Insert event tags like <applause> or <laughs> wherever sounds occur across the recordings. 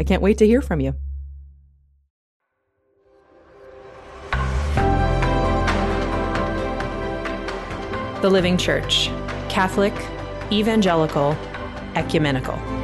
I can't wait to hear from you. The Living Church Catholic, Evangelical, Ecumenical.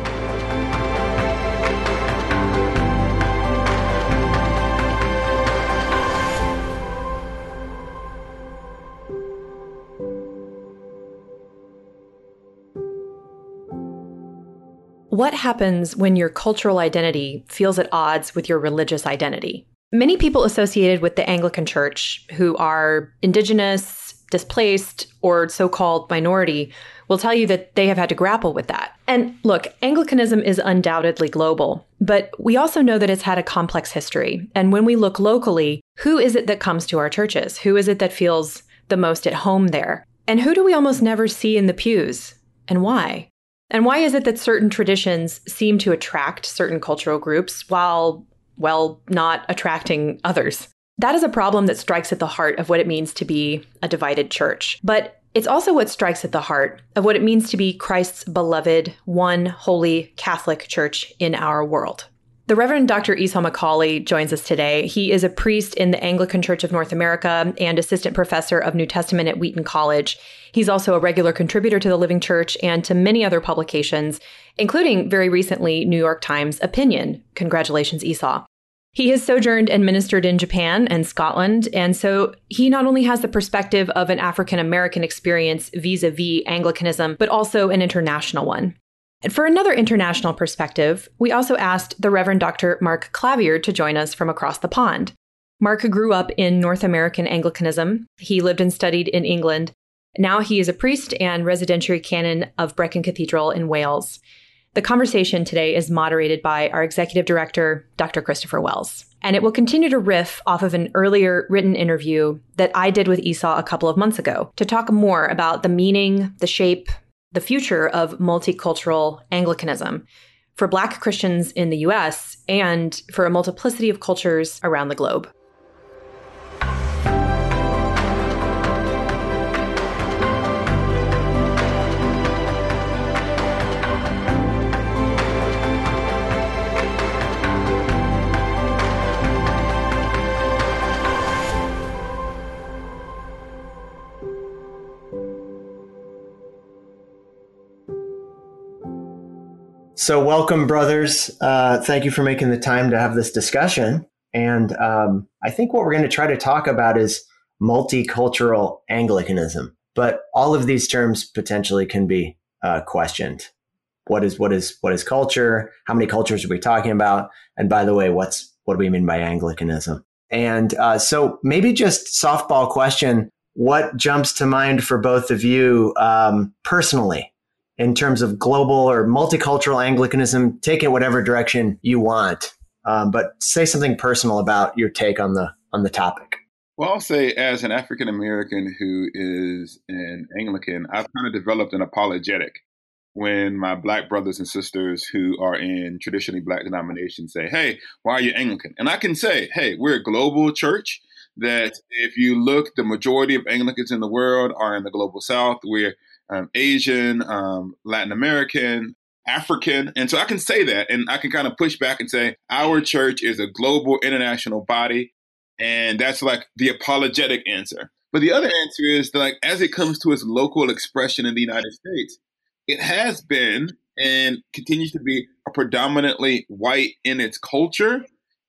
What happens when your cultural identity feels at odds with your religious identity? Many people associated with the Anglican Church who are indigenous, displaced or so called minority will tell you that they have had to grapple with that. And look, Anglicanism is undoubtedly global, but we also know that it's had a complex history. And when we look locally, who is it that comes to our churches? Who is it that feels the most at home there? And who do we almost never see in the pews? And why? And why is it that certain traditions seem to attract certain cultural groups while, well, not attracting others? That is a problem that strikes at the heart of what it means to be a divided church. But it's also what strikes at the heart of what it means to be Christ's beloved, one holy Catholic church in our world. The Reverend Dr. Esau McCaulley joins us today. He is a priest in the Anglican Church of North America and assistant professor of New Testament at Wheaton College. He's also a regular contributor to the Living Church and to many other publications, including very recently New York Times Opinion. Congratulations, Esau. He has sojourned and ministered in Japan and Scotland, and so he not only has the perspective of an African American experience vis a vis Anglicanism, but also an international one. And for another international perspective, we also asked the Reverend Dr. Mark Clavier to join us from across the pond. Mark grew up in North American Anglicanism. He lived and studied in England. Now he is a priest and residentiary canon of Brecon Cathedral in Wales. The conversation today is moderated by our executive director, Dr. Christopher Wells. And it will continue to riff off of an earlier written interview that I did with Esau a couple of months ago to talk more about the meaning, the shape, the future of multicultural Anglicanism for Black Christians in the US and for a multiplicity of cultures around the globe. So, welcome, brothers. Uh, thank you for making the time to have this discussion. And um, I think what we're going to try to talk about is multicultural Anglicanism. But all of these terms potentially can be uh, questioned. What is what is what is culture? How many cultures are we talking about? And by the way, what's what do we mean by Anglicanism? And uh, so, maybe just softball question: What jumps to mind for both of you um, personally? In terms of global or multicultural Anglicanism, take it whatever direction you want. Um, but say something personal about your take on the on the topic. Well, I'll say as an African American who is an Anglican, I've kind of developed an apologetic when my black brothers and sisters who are in traditionally black denominations say, Hey, why are you Anglican? And I can say, Hey, we're a global church that if you look, the majority of Anglicans in the world are in the global south. We're um, Asian, um, Latin American, African. And so I can say that and I can kind of push back and say our church is a global international body. And that's like the apologetic answer. But the other answer is that, like, as it comes to its local expression in the United States, it has been and continues to be a predominantly white in its culture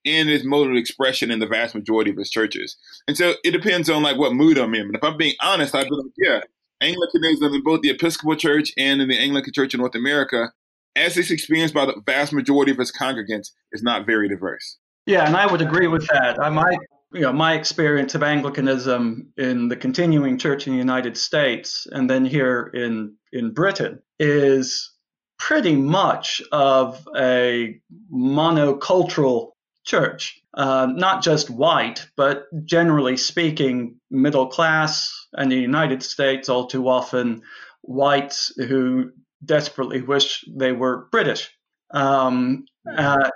and its mode of expression in the vast majority of its churches. And so it depends on like what mood I'm in. And if I'm being honest, I'd be like, yeah, Anglicanism in both the Episcopal Church and in the Anglican Church in North America, as it's experienced by the vast majority of its congregants, is not very diverse. Yeah, and I would agree with that. I might you know my experience of Anglicanism in the continuing church in the United States and then here in in Britain is pretty much of a monocultural church, uh, not just white, but generally speaking, middle class, and the United States all too often whites who desperately wish they were British. Um, uh,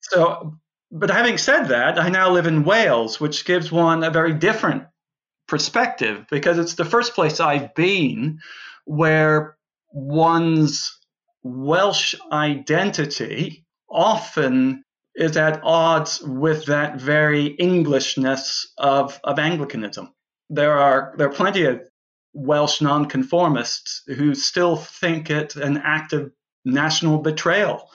so, but having said that, I now live in Wales, which gives one a very different perspective because it's the first place I've been where one's Welsh identity often is at odds with that very Englishness of, of Anglicanism. There are there are plenty of Welsh nonconformists who still think it an act of national betrayal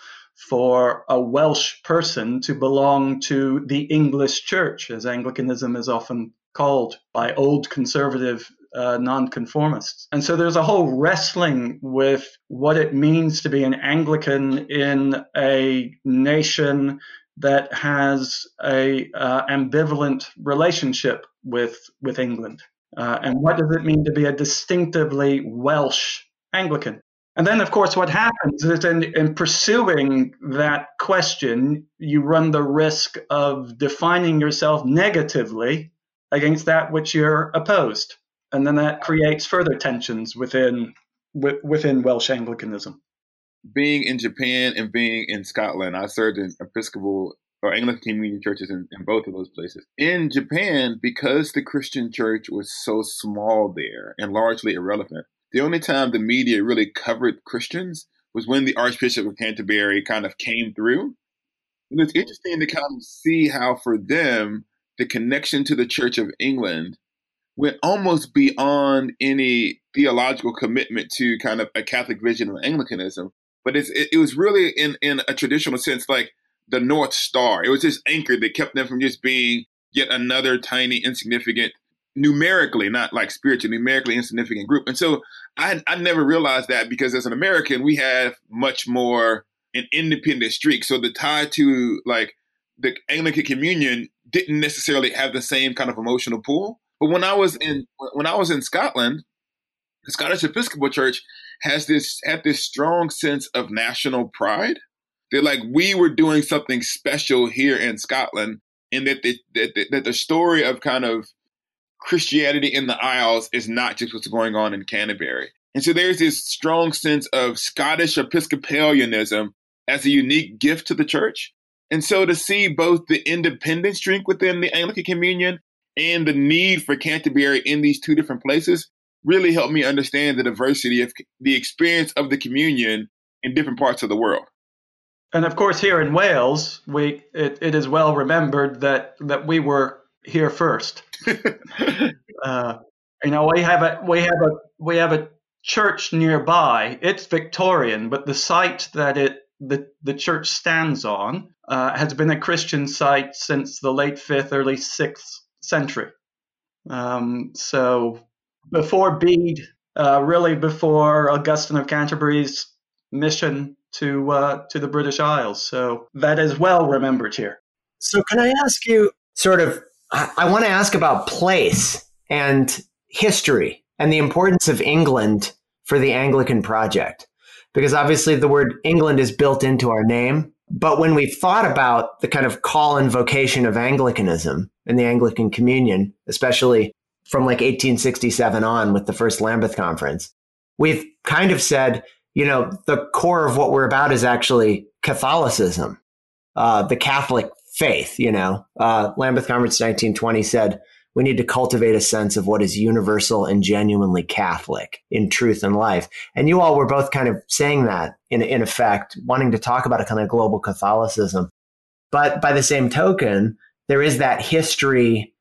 for a Welsh person to belong to the English church, as Anglicanism is often called by old conservative uh, nonconformists. And so there's a whole wrestling with what it means to be an Anglican in a nation that has a uh, ambivalent relationship with with England. Uh, and what does it mean to be a distinctively Welsh Anglican? And then, of course, what happens is in, in pursuing that question, you run the risk of defining yourself negatively against that which you're opposed and then that creates further tensions within within Welsh Anglicanism. Being in Japan and being in Scotland, I served in Episcopal or Anglican communion churches in, in, both of those places. In Japan, because the Christian church was so small there and largely irrelevant, the only time the media really covered Christians was when the Archbishop of Canterbury kind of came through. And it's interesting to kind of see how, for them, the connection to the Church of England went almost beyond any theological commitment to kind of a Catholic vision of Anglicanism. But it, it was really in, in a traditional sense like the North Star. It was this anchor that kept them from just being yet another tiny, insignificant, numerically, not like spiritually, numerically insignificant group. And so I, I never realized that because as an American, we have much more an independent streak. So the tie to like the Anglican communion didn't necessarily have the same kind of emotional pull. But when I was in when I was in Scotland, the Scottish Episcopal Church has this had this strong sense of national pride. They're like we were doing something special here in Scotland, and that the, that, that the story of kind of Christianity in the Isles is not just what's going on in Canterbury. And so there's this strong sense of Scottish Episcopalianism as a unique gift to the church. And so to see both the independence drink within the Anglican Communion and the need for Canterbury in these two different places really helped me understand the diversity of the experience of the communion in different parts of the world. And of course, here in Wales, we it, it is well remembered that that we were here first. <laughs> uh, you know, we have a we have a we have a church nearby. It's Victorian, but the site that it the the church stands on uh, has been a Christian site since the late fifth, early sixth century. Um, so before Bede, uh, really before Augustine of Canterbury's mission to uh, to the British Isles. So that is well remembered here. So can I ask you sort of? I, I want to ask about place and history and the importance of England for the Anglican project, because obviously the word England is built into our name. But when we thought about the kind of call and vocation of Anglicanism and the Anglican Communion, especially from like 1867 on with the first Lambeth Conference, we've kind of said, you know, the core of what we're about is actually Catholicism, uh, the Catholic faith. You know, uh, Lambeth Conference 1920 said We need to cultivate a sense of what is universal and genuinely Catholic in truth and life. And you all were both kind of saying that in, in effect, wanting to talk about a kind of global Catholicism. But by the same token, there is that history.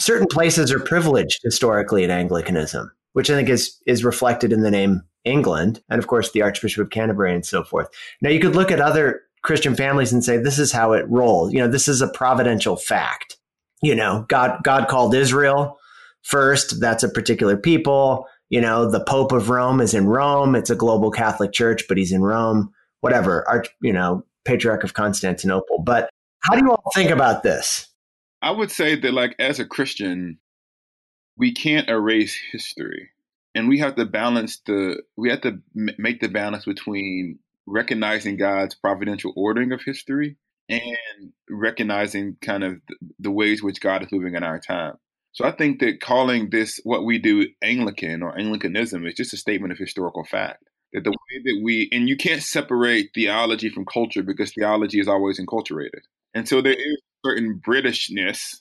Certain places are privileged historically in Anglicanism, which I think is, is reflected in the name England, and of course the Archbishop of Canterbury and so forth. Now you could look at other Christian families and say this is how it rolls. You know, this is a providential fact. You know, God God called Israel first. That's a particular people. You know, the Pope of Rome is in Rome. It's a global Catholic Church, but he's in Rome. Whatever, Arch, you know, Patriarch of Constantinople. But how do you all think about this? I would say that, like, as a Christian, we can't erase history and we have to balance the we have to make the balance between recognizing God's providential ordering of history and recognizing kind of the ways which God is moving in our time. So I think that calling this what we do Anglican or Anglicanism is just a statement of historical fact. That the way that we and you can't separate theology from culture because theology is always enculturated. And so there is certain Britishness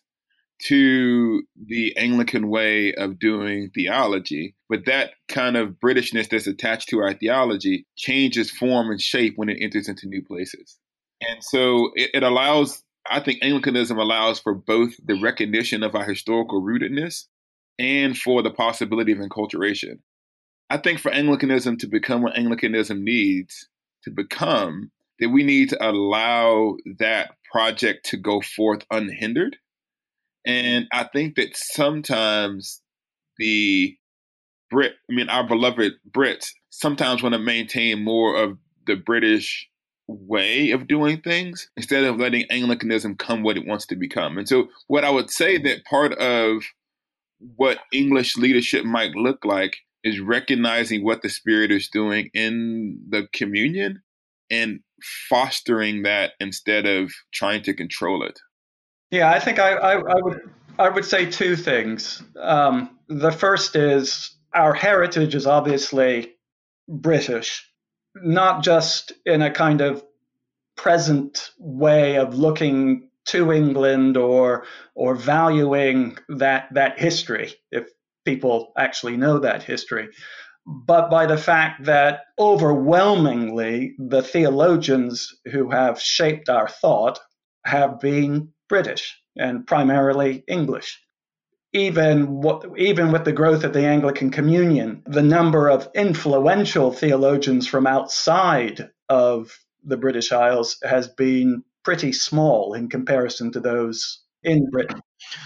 to the Anglican way of doing theology, but that kind of Britishness that's attached to our theology changes form and shape when it enters into new places. And so it, it allows, I think Anglicanism allows for both the recognition of our historical rootedness and for the possibility of enculturation. I think for Anglicanism to become what Anglicanism needs to become, that we need to allow that project to go forth unhindered and I think that sometimes the Brit, I mean, our beloved Brits, sometimes want to maintain more of the British way of doing things instead of letting Anglicanism come what it wants to become. And so, what I would say that part of what English leadership might look like is recognizing what the Spirit is doing in the communion and fostering that instead of trying to control it. Yeah, I think I, I, I would I would say two things. Um, the first is our heritage is obviously British, not just in a kind of present way of looking to England or or valuing that that history, if people actually know that history, but by the fact that overwhelmingly the theologians who have shaped our thought have been British and primarily English. Even, what, even with the growth of the Anglican Communion, the number of influential theologians from outside of the British Isles has been pretty small in comparison to those in Britain.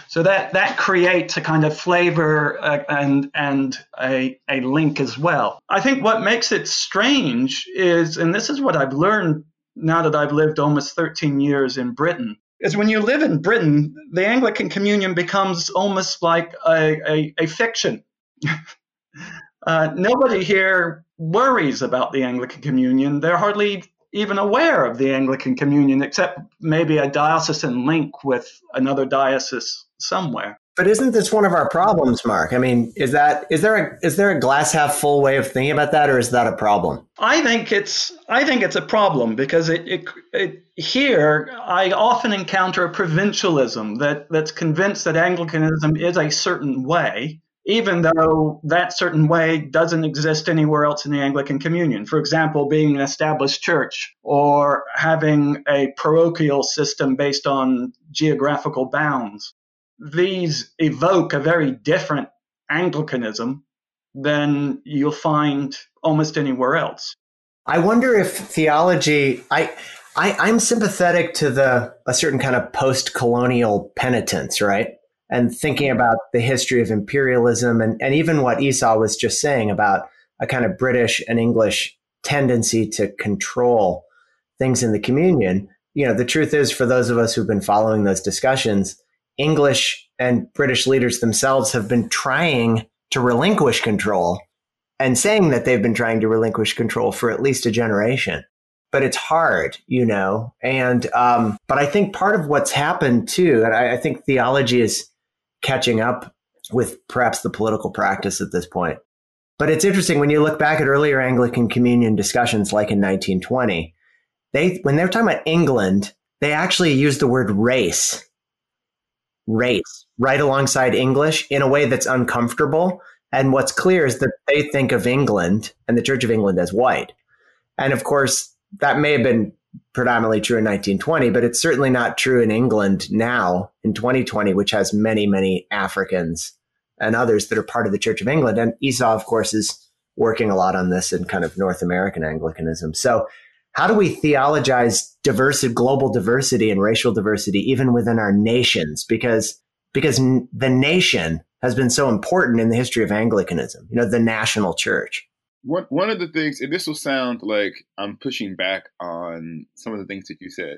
So that, that creates a kind of flavor uh, and, and a, a link as well. I think what makes it strange is, and this is what I've learned now that I've lived almost 13 years in Britain, is when you live in Britain, the Anglican Communion becomes almost like a, a, a fiction. <laughs> uh, nobody here worries about the Anglican Communion. They're hardly even aware of the Anglican Communion, except maybe a diocesan link with another diocese somewhere. But isn't this one of our problems, Mark? I mean, is that is there a is there a glass half full way of thinking about that, or is that a problem? I think it's I think it's a problem because it, it, it here I often encounter a provincialism that that's convinced that Anglicanism is a certain way, even though that certain way doesn't exist anywhere else in the Anglican Communion. For example, being an established church or having a parochial system based on geographical bounds these evoke a very different Anglicanism than you'll find almost anywhere else. I wonder if theology, I, I am sympathetic to the a certain kind of post-colonial penitence, right? And thinking about the history of imperialism and, and even what Esau was just saying about a kind of British and English tendency to control things in the communion. You know, the truth is for those of us who've been following those discussions, English and British leaders themselves have been trying to relinquish control and saying that they've been trying to relinquish control for at least a generation. But it's hard, you know. And um, but I think part of what's happened too, and I, I think theology is catching up with perhaps the political practice at this point. But it's interesting when you look back at earlier Anglican communion discussions, like in 1920, they when they were talking about England, they actually used the word race race right alongside English in a way that's uncomfortable. And what's clear is that they think of England and the Church of England as white. And of course, that may have been predominantly true in 1920, but it's certainly not true in England now in 2020, which has many, many Africans and others that are part of the Church of England. And Esau, of course, is working a lot on this in kind of North American Anglicanism. So, how do we theologize diversity, global diversity, and racial diversity even within our nations? Because because the nation has been so important in the history of Anglicanism. You know, the national church. One one of the things, and this will sound like I'm pushing back on some of the things that you said.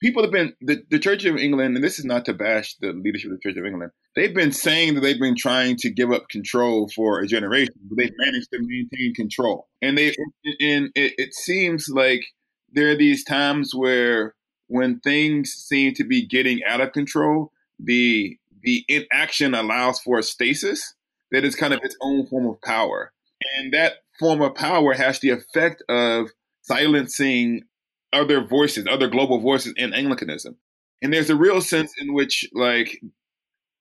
People have been the, the Church of England, and this is not to bash the leadership of the Church of England. They've been saying that they've been trying to give up control for a generation, but they've managed to maintain control. And they and it, it seems like there are these times where when things seem to be getting out of control, the the inaction allows for a stasis that is kind of its own form of power. And that form of power has the effect of silencing other voices, other global voices in Anglicanism. And there's a real sense in which like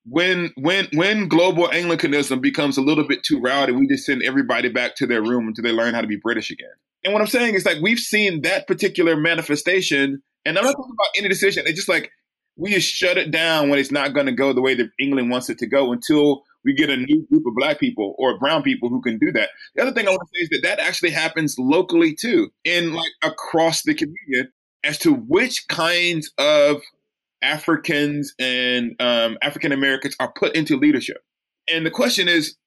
when when when global Anglicanism becomes a little bit too rowdy, we just send everybody back to their room until they learn how to be British again. And what I'm saying is like we've seen that particular manifestation, and I'm not talking about any decision. It's just like we just shut it down when it's not going to go the way that England wants it to go until we get a new group of black people or brown people who can do that. The other thing I want to say is that that actually happens locally too, in like across the community, as to which kinds of Africans and um, African Americans are put into leadership. And the question is,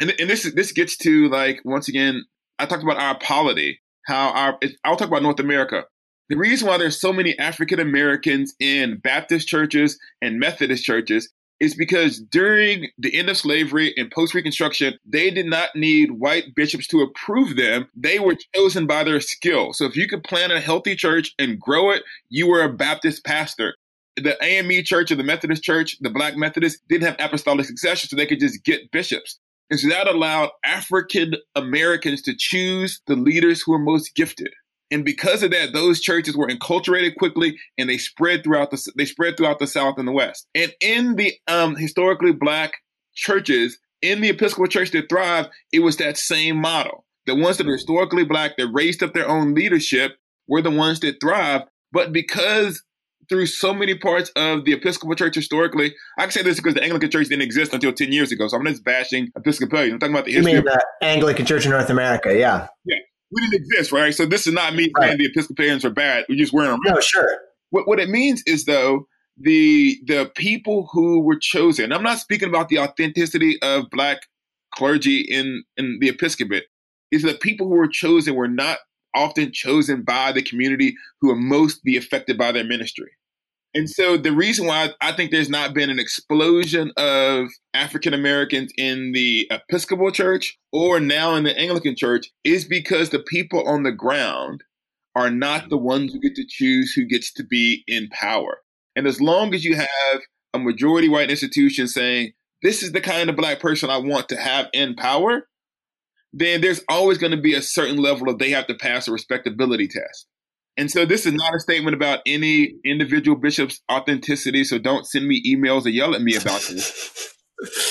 and, and this this gets to like once again, I talked about our polity, how our I'll talk about North America. The reason why there's so many African Americans in Baptist churches and Methodist churches is because during the end of slavery and post Reconstruction, they did not need white bishops to approve them. They were chosen by their skill. So if you could plant a healthy church and grow it, you were a Baptist pastor. The AME church or the Methodist church, the Black Methodists, didn't have apostolic succession, so they could just get bishops. And so that allowed African Americans to choose the leaders who were most gifted. And because of that, those churches were enculturated quickly and they spread throughout the they spread throughout the South and the West. And in the um, historically black churches, in the Episcopal Church that thrived, it was that same model. The ones that are historically black that raised up their own leadership were the ones that thrived. But because through so many parts of the Episcopal Church historically. I can say this because the Anglican Church didn't exist until 10 years ago. So I'm just bashing Episcopalians. I'm talking about the history. You mean the Anglican Church in North America, yeah. Yeah. We didn't exist, right? So this is not me right. saying the Episcopalians are bad. We're just weren't around. No, sure. What, what it means is, though, the the people who were chosen, I'm not speaking about the authenticity of black clergy in, in the episcopate, is the people who were chosen were not often chosen by the community who are most be affected by their ministry. And so the reason why I think there's not been an explosion of African Americans in the Episcopal Church or now in the Anglican Church is because the people on the ground are not the ones who get to choose who gets to be in power. And as long as you have a majority white institution saying, this is the kind of black person I want to have in power, then there's always going to be a certain level of they have to pass a respectability test. And so this is not a statement about any individual bishop's authenticity. So don't send me emails or yell at me about this.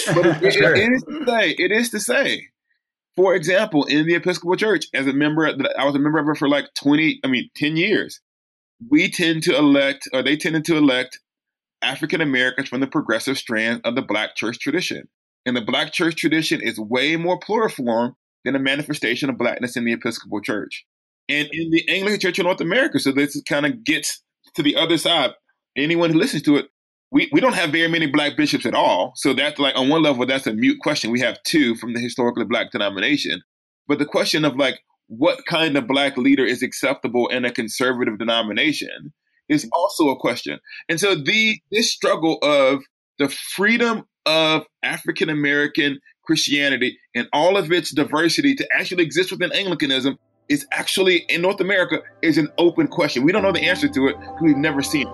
<laughs> but it, sure. it, it is to say, it is to say, for example, in the Episcopal Church, as a member, I was a member of it for like 20, I mean, 10 years. We tend to elect, or they tended to elect African Americans from the progressive strand of the Black church tradition. And the Black church tradition is way more pluriform than a manifestation of Blackness in the Episcopal Church. And in the Anglican Church of North America, so this kind of gets to the other side. Anyone who listens to it, we, we don't have very many black bishops at all. So that's like on one level, that's a mute question. We have two from the historically black denomination. But the question of like what kind of black leader is acceptable in a conservative denomination is also a question. And so the this struggle of the freedom of African American Christianity and all of its diversity to actually exist within Anglicanism is actually in North America is an open question. We don't know the answer to it because we've never seen it.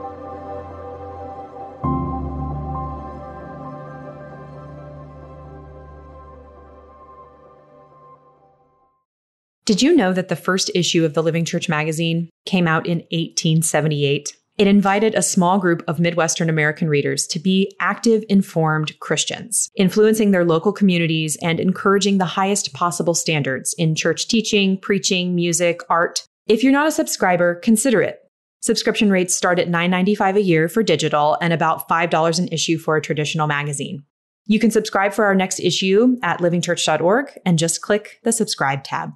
Did you know that the first issue of the Living Church magazine came out in 1878? It invited a small group of Midwestern American readers to be active, informed Christians, influencing their local communities and encouraging the highest possible standards in church teaching, preaching, music, art. If you're not a subscriber, consider it. Subscription rates start at $9.95 a year for digital and about $5 an issue for a traditional magazine. You can subscribe for our next issue at livingchurch.org and just click the subscribe tab.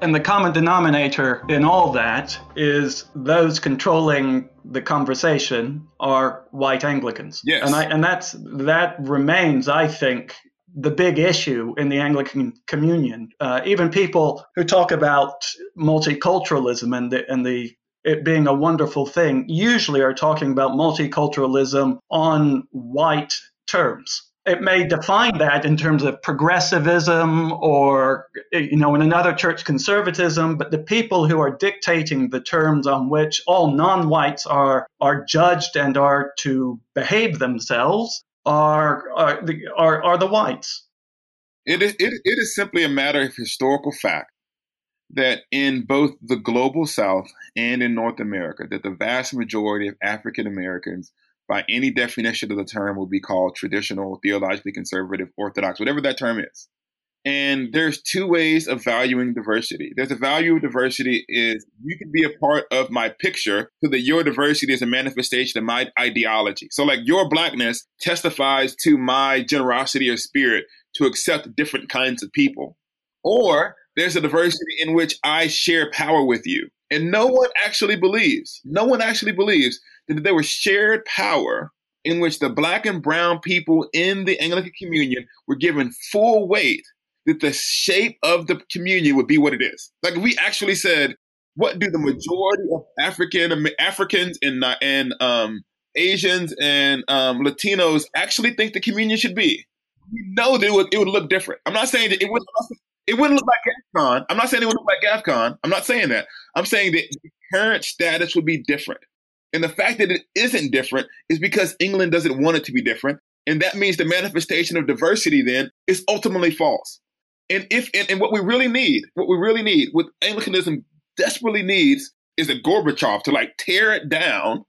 And the common denominator in all that is those controlling the conversation are white Anglicans. Yes. And I and that's that remains, I think, the big issue in the Anglican communion. Uh, even people who talk about multiculturalism and the, and the it being a wonderful thing usually are talking about multiculturalism on white terms it may define that in terms of progressivism or you know in another church conservatism but the people who are dictating the terms on which all non-whites are are judged and are to behave themselves are are the, are, are the whites. It is, it, it is simply a matter of historical fact that in both the global south and in north america that the vast majority of african americans by any definition of the term will be called traditional, theologically conservative, orthodox, whatever that term is. And there's two ways of valuing diversity. There's a value of diversity is you can be a part of my picture so that your diversity is a manifestation of my ideology. So like your blackness testifies to my generosity or spirit to accept different kinds of people. Or there's a diversity in which I share power with you. And no one actually believes, no one actually believes that there was shared power in which the black and brown people in the Anglican communion were given full weight that the shape of the communion would be what it is. Like we actually said, what do the majority of African Africans and and um, Asians and um, Latinos actually think the communion should be? We know that it would, it would look different. I'm not saying that it would it wouldn't look like GAFCON. I'm not saying it would look like GAFCON. I'm not saying that. I'm saying that the current status would be different. And the fact that it isn't different is because England doesn't want it to be different. And that means the manifestation of diversity then is ultimately false. And if and, and what we really need, what we really need, what Anglicanism desperately needs is a Gorbachev to like tear it down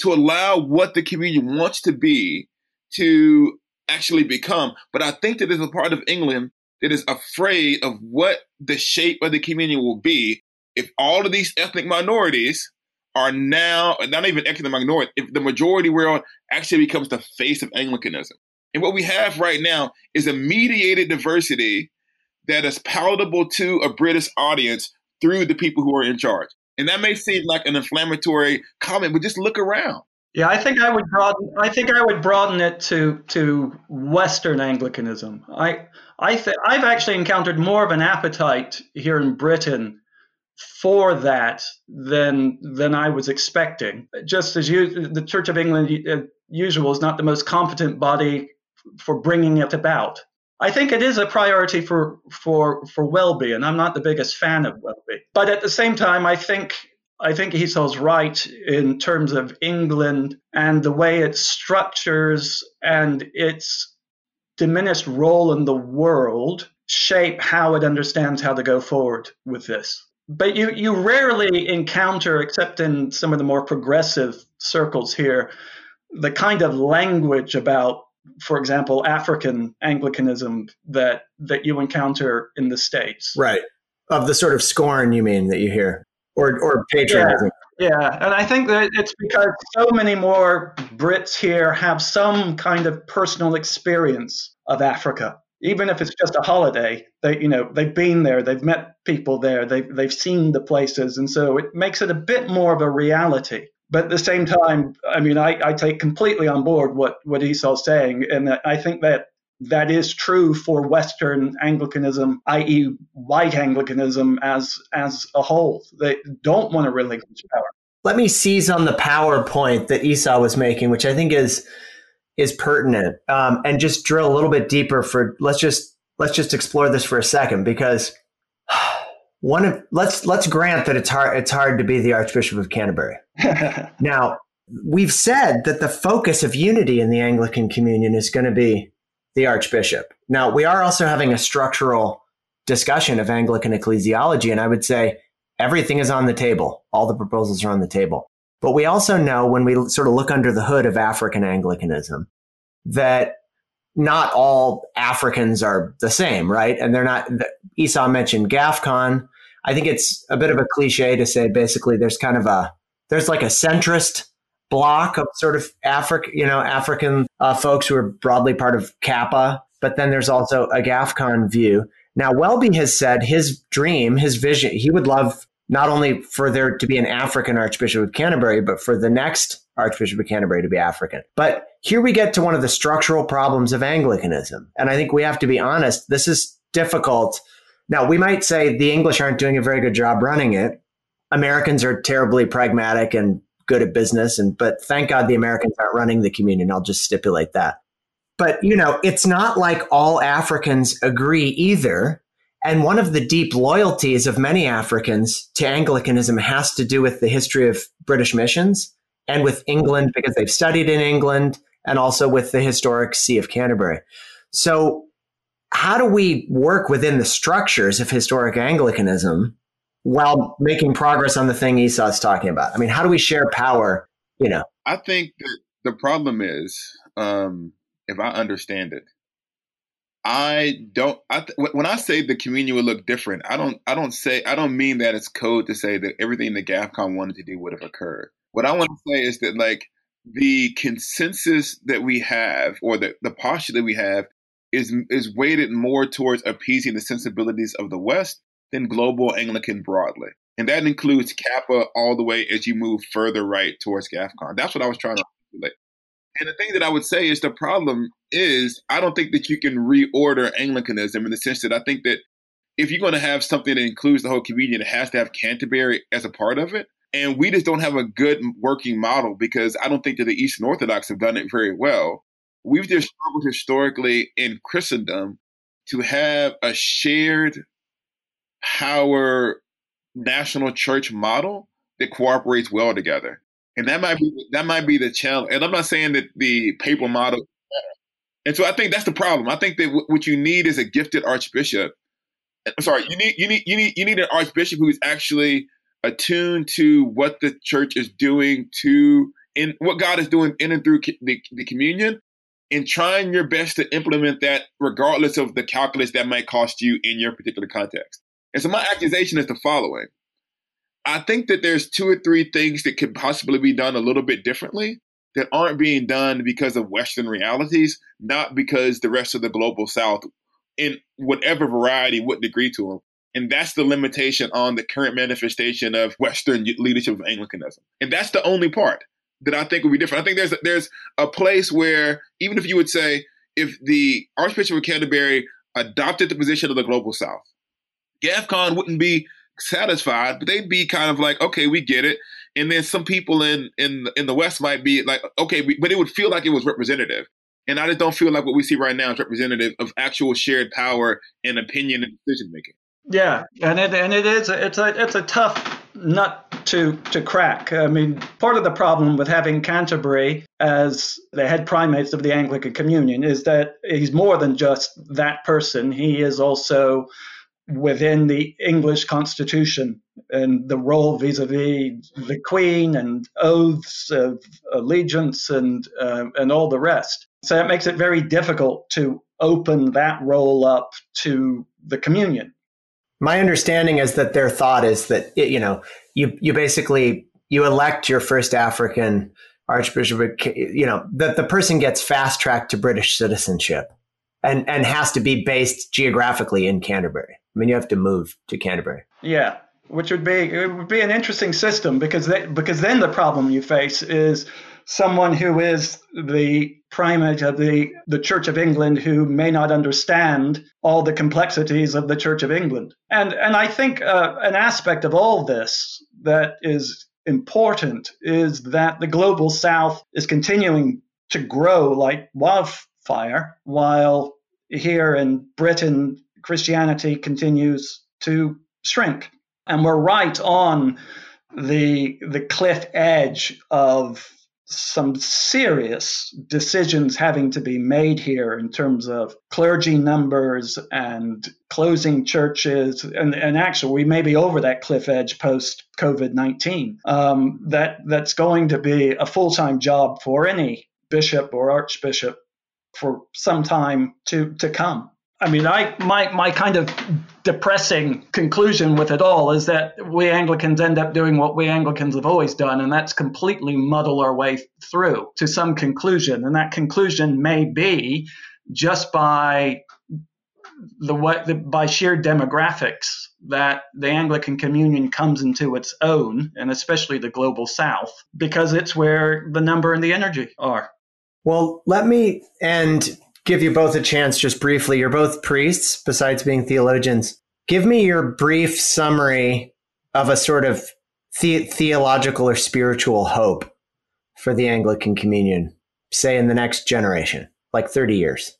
to allow what the communion wants to be to actually become. But I think that there's a part of England that is afraid of what the shape of the communion will be if all of these ethnic minorities are now not even ethnic minority, if the majority world actually becomes the face of Anglicanism. And what we have right now is a mediated diversity that is palatable to a British audience through the people who are in charge. And that may seem like an inflammatory comment, but just look around. Yeah, I think I would broaden. I think I would broaden it to to Western Anglicanism. I I th- I've actually encountered more of an appetite here in Britain for that than than I was expecting. Just as you, the Church of England, uh, usual, is not the most competent body for bringing it about. I think it is a priority for for for Welby, and I'm not the biggest fan of Welby. But at the same time, I think I think Esau's right in terms of England and the way it structures and its diminished role in the world shape how it understands how to go forward with this but you you rarely encounter, except in some of the more progressive circles here, the kind of language about, for example, African Anglicanism that that you encounter in the states. Right. Of the sort of scorn you mean that you hear, or or patriotism. Yeah, yeah. and I think that it's because so many more Brits here have some kind of personal experience of Africa even if it's just a holiday they you know they've been there they've met people there they've, they've seen the places and so it makes it a bit more of a reality. But at the same time i mean i, I take completely on board what what esau's saying and i think that that is true for western anglicanism i.e white anglicanism as as a whole. They don't want to relinquish power. Let me seize on the power point that esau was making which i think is is pertinent um, and just drill a little bit deeper for let's just let's just explore this for a second because <sighs> one of let's let's grant that it's hard it's hard to be the archbishop of canterbury <laughs> now we've said that the focus of unity in the anglican communion is going to be the archbishop now we are also having a structural discussion of Anglican ecclesiology. And I would say everything is on the table. All the proposals are on the table. But we also know when we sort of look under the hood of African Anglicanism that not all Africans are the same, right? And they're not, Esau mentioned GAFCON. I think it's a bit of a cliche to say basically there's kind of a, there's like a centrist block of sort of African, you know, African uh, folks who are broadly part of CAPA, but then there's also a GAFCON view. Now, Welby has said his dream, his vision, he would love not only for there to be an African Archbishop of Canterbury, but for the next Archbishop of Canterbury to be African. But here we get to one of the structural problems of Anglicanism. And I think we have to be honest, this is difficult. Now, we might say the English aren't doing a very good job running it. Americans are terribly pragmatic and good at business and but thank God the Americans aren't running the communion. I'll just stipulate that. But you know, it's not like all Africans agree either. And one of the deep loyalties of many Africans to Anglicanism has to do with the history of British missions and with England because they've studied in England and also with the historic See of Canterbury. So, how do we work within the structures of historic Anglicanism while making progress on the thing Esau's talking about? I mean, how do we share power? You know, I think that the problem is, um, if I understand it, I don't. I th- when I say the communion would look different, I don't. I don't say. I don't mean that it's code to say that everything that GAFCON wanted to do would have occurred. What I want to say is that like the consensus that we have, or the the posture that we have, is is weighted more towards appeasing the sensibilities of the West than global Anglican broadly, and that includes CAPA all the way as you move further right towards GAFCON. That's what I was trying to articulate. And the thing that I would say is the problem is I don't think that you can reorder Anglicanism in the sense that I think that if you're going to have something that includes the whole communion, it has to have Canterbury as a part of it. And we just don't have a good working model because I don't think that the Eastern Orthodox have done it very well. We've just struggled historically in Christendom to have a shared power national church model that cooperates well together and that might be that might be the challenge. And I'm not saying that the papal model. And so I think that's the problem. I think that w- what you need is a gifted archbishop. I'm sorry, you need you need you need you need an archbishop who's actually attuned to what the church is doing to in what God is doing in and through the, the communion, and trying your best to implement that regardless of the calculus that might cost you in your particular context. And so my accusation is the following. I think that there's two or three things that could possibly be done a little bit differently that aren't being done because of Western realities, not because the rest of the global South, in whatever variety, wouldn't agree to them. And that's the limitation on the current manifestation of Western leadership of Anglicanism. And that's the only part that I think would be different. I think there's there's a place where even if you would say if the Archbishop of Canterbury adopted the position of the global South, GAFCON wouldn't be satisfied, but they'd be kind of like, okay, we get it. And then some people in in in the West might be like, okay, but it would feel like it was representative. And I just don't feel like what we see right now is representative of actual shared power and opinion and decision making. Yeah, and it and it is it's a it's a tough nut to to crack. I mean, part of the problem with having Canterbury as the head primate of the Anglican Communion is that he's more than just that person. He is also within the English constitution and the role vis-a-vis the Queen and oaths of allegiance and uh, and all the rest. So it makes it very difficult to open that role up to the communion. My understanding is that their thought is that it, you know you you basically you elect your first African archbishop, you know that the person gets fast tracked to British citizenship and and has to be based geographically in Canterbury. I mean, you have to move to Canterbury. Yeah, which would be it would be an interesting system because because then the problem you face is someone who is the primate of the, the Church of England who may not understand all the complexities of the Church of England. And and I think uh, an aspect of all this that is important is that the global south is continuing to grow like wildfire while here in Britain Christianity continues to shrink. And we're right on the, the cliff edge of some serious decisions having to be made here in terms of clergy numbers and closing churches. And, and actually, we may be over that cliff edge post COVID 19. Um, that, that's going to be a full time job for any bishop or archbishop for some time to, to come. I mean, I my my kind of depressing conclusion with it all is that we Anglicans end up doing what we Anglicans have always done, and that's completely muddle our way through to some conclusion. And that conclusion may be just by the way the, by sheer demographics that the Anglican Communion comes into its own, and especially the global South, because it's where the number and the energy are. Well, let me end give you both a chance just briefly. You're both priests, besides being theologians. Give me your brief summary of a sort of the- theological or spiritual hope for the Anglican Communion, say in the next generation, like 30 years.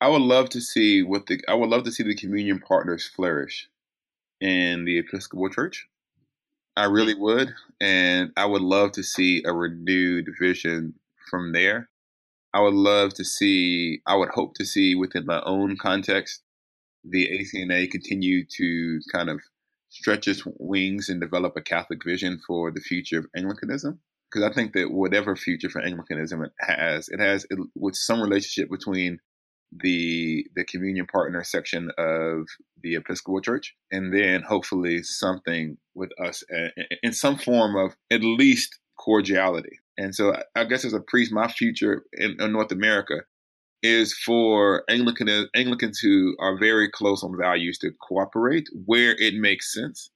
I would love to see what the I would love to see the communion partners flourish in the Episcopal Church. I really would, and I would love to see a renewed vision from there. I would love to see, I would hope to see within my own context, the ACNA continue to kind of stretch its wings and develop a Catholic vision for the future of Anglicanism. Because I think that whatever future for Anglicanism it has, it has it, with some relationship between the the communion partner section of the Episcopal Church, and then hopefully something with us uh, in some form of at least cordiality. And so I guess as a priest, my future in, in North America is for Anglican, Anglicans who are very close on values to cooperate where it makes sense.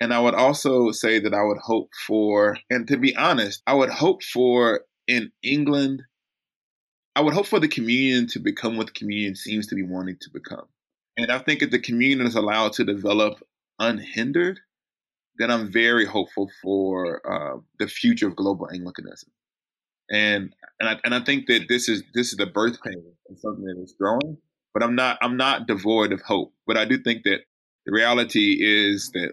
And I would also say that I would hope for, and to be honest, I would hope for in England, I would hope for the communion to become what the communion seems to be wanting to become. And I think if the communion is allowed to develop unhindered, then I'm very hopeful for uh, the future of global Anglicanism. And and I, and I think that this is this is the birth pain of something that is growing. But I'm not I'm not devoid of hope. But I do think that the reality is that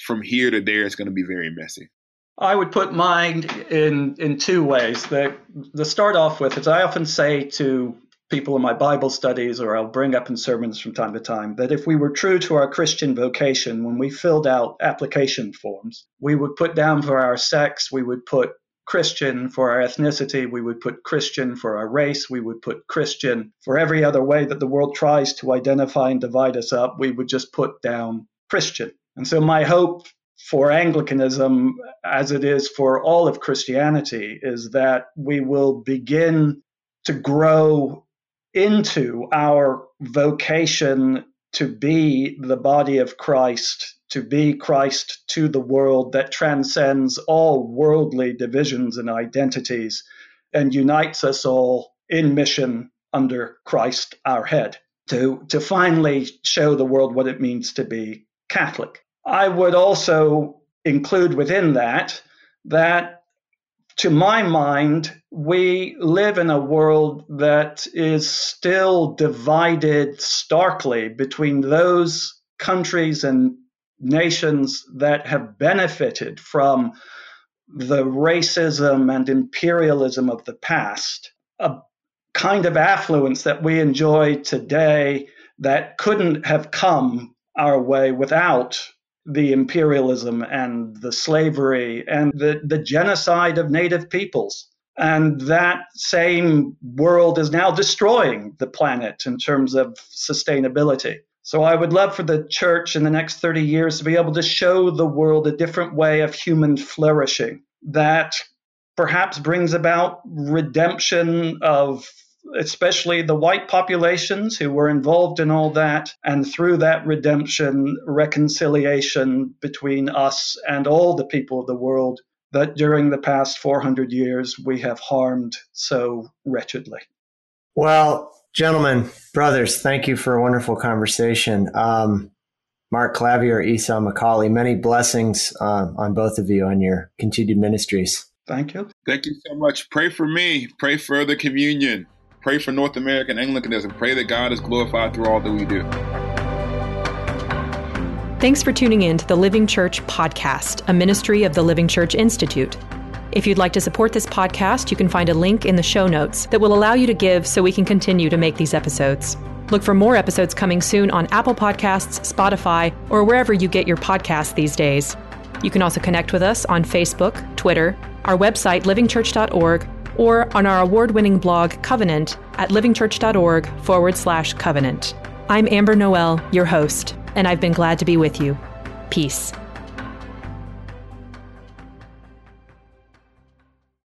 from here to there, it's going to be very messy. I would put mine in in two ways. The the start off with is I often say to people in my Bible studies or I'll bring up in sermons from time to time that if we were true to our Christian vocation when we filled out application forms, we would put down for our sex, we would put Christian for our ethnicity, we would put Christian for our race, we would put Christian for every other way that the world tries to identify and divide us up, we would just put down Christian. And so my hope for Anglicanism, as it is for all of Christianity, is that we will begin to grow into our vocation to be the body of Christ, to be Christ to the world that transcends all worldly divisions and identities and unites us all in mission under Christ our head, to, to finally show the world what it means to be Catholic. I would also include within that that to my mind, we live in a world that is still divided starkly between those countries and nations that have benefited from the racism and imperialism of the past, a kind of affluence that we enjoy today that couldn't have come our way without the imperialism and the slavery and the, the genocide of native peoples. And that same world is now destroying the planet in terms of sustainability. So I would love for the church in the next 30 years to be able to show the world a different way of human flourishing that perhaps brings about redemption of especially the white populations who were involved in all that, and through that redemption, reconciliation between us and all the people of the world that during the past 400 years we have harmed so wretchedly. Well, gentlemen, brothers, thank you for a wonderful conversation. Um, Mark Clavier, Esau McCaulley, many blessings uh, on both of you on your continued ministries. Thank you. Thank you so much. Pray for me. Pray for the communion. Pray for North American Anglicanism. Pray that God is glorified through all that we do. Thanks for tuning in to the Living Church podcast, a ministry of the Living Church Institute. If you'd like to support this podcast, you can find a link in the show notes that will allow you to give so we can continue to make these episodes. Look for more episodes coming soon on Apple Podcasts, Spotify, or wherever you get your podcasts these days. You can also connect with us on Facebook, Twitter, our website, livingchurch.org, or on our award winning blog, Covenant, at livingchurch.org forward slash covenant. I'm Amber Noel, your host, and I've been glad to be with you. Peace.